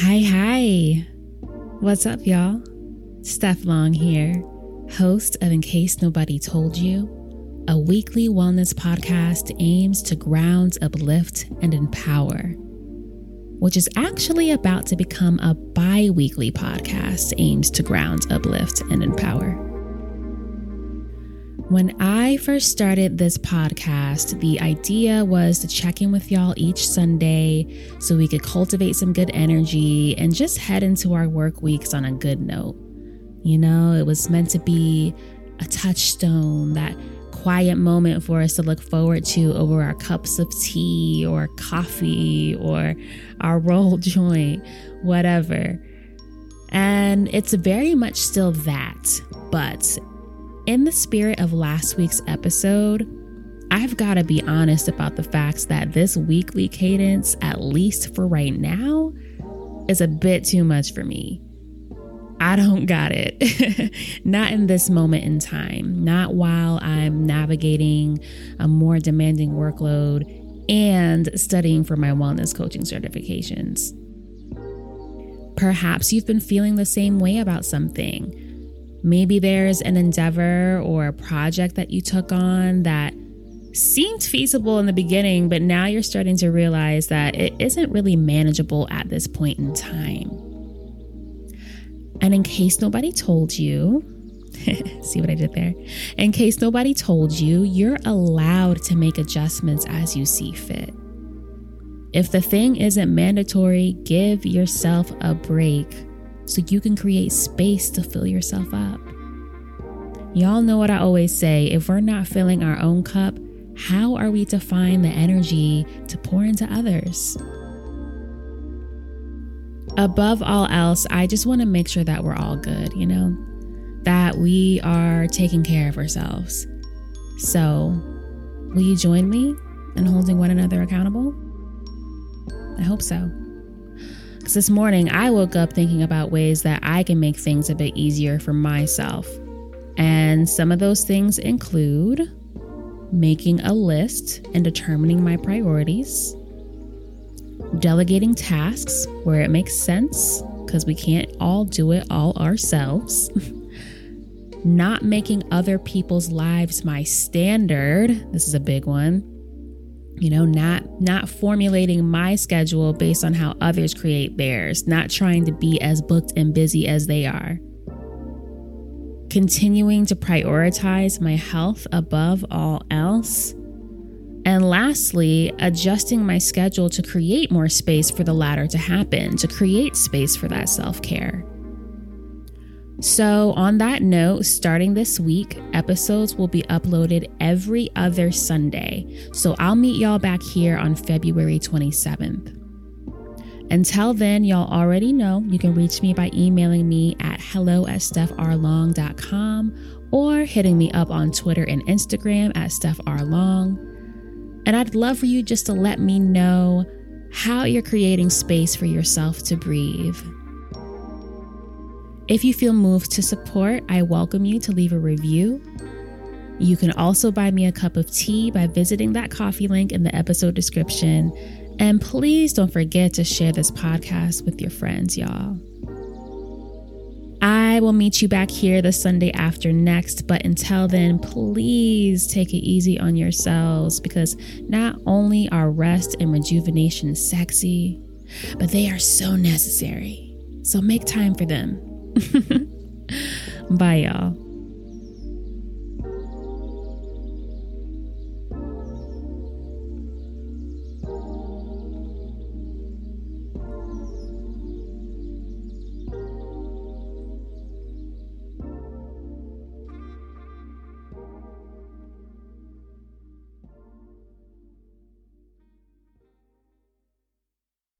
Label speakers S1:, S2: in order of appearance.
S1: Hi, hi. What's up, y'all? Steph Long here, host of In Case Nobody Told You, a weekly wellness podcast aims to ground, uplift, and empower, which is actually about to become a bi weekly podcast aims to ground, uplift, and empower. When I first started this podcast, the idea was to check in with y'all each Sunday so we could cultivate some good energy and just head into our work weeks on a good note. You know, it was meant to be a touchstone, that quiet moment for us to look forward to over our cups of tea or coffee or our roll joint, whatever. And it's very much still that, but in the spirit of last week's episode, I've got to be honest about the facts that this weekly cadence, at least for right now, is a bit too much for me. I don't got it. not in this moment in time, not while I'm navigating a more demanding workload and studying for my wellness coaching certifications. Perhaps you've been feeling the same way about something Maybe there's an endeavor or a project that you took on that seemed feasible in the beginning, but now you're starting to realize that it isn't really manageable at this point in time. And in case nobody told you, see what I did there? In case nobody told you, you're allowed to make adjustments as you see fit. If the thing isn't mandatory, give yourself a break so you can create space to fill yourself up. Y'all know what I always say if we're not filling our own cup, how are we to find the energy to pour into others? Above all else, I just want to make sure that we're all good, you know, that we are taking care of ourselves. So, will you join me in holding one another accountable? I hope so. Because this morning I woke up thinking about ways that I can make things a bit easier for myself. And some of those things include making a list and determining my priorities, delegating tasks where it makes sense, because we can't all do it all ourselves. Not making other people's lives my standard. This is a big one you know not not formulating my schedule based on how others create theirs not trying to be as booked and busy as they are. Continuing to prioritize my health above all else. And lastly adjusting my schedule to create more space for the latter to happen to create space for that self-care so, on that note, starting this week, episodes will be uploaded every other Sunday. So, I'll meet y'all back here on February 27th. Until then, y'all already know you can reach me by emailing me at hello at stephRlong.com or hitting me up on Twitter and Instagram at stephRlong. And I'd love for you just to let me know how you're creating space for yourself to breathe. If you feel moved to support, I welcome you to leave a review. You can also buy me a cup of tea by visiting that Ko-fi link in the episode description. And please don't forget to share this podcast with your friends, y'all. I will meet you back here the Sunday after next, but until then, please take it easy on yourselves because not only are rest and rejuvenation sexy, but they are so necessary. So make time for them. Bye, y'all.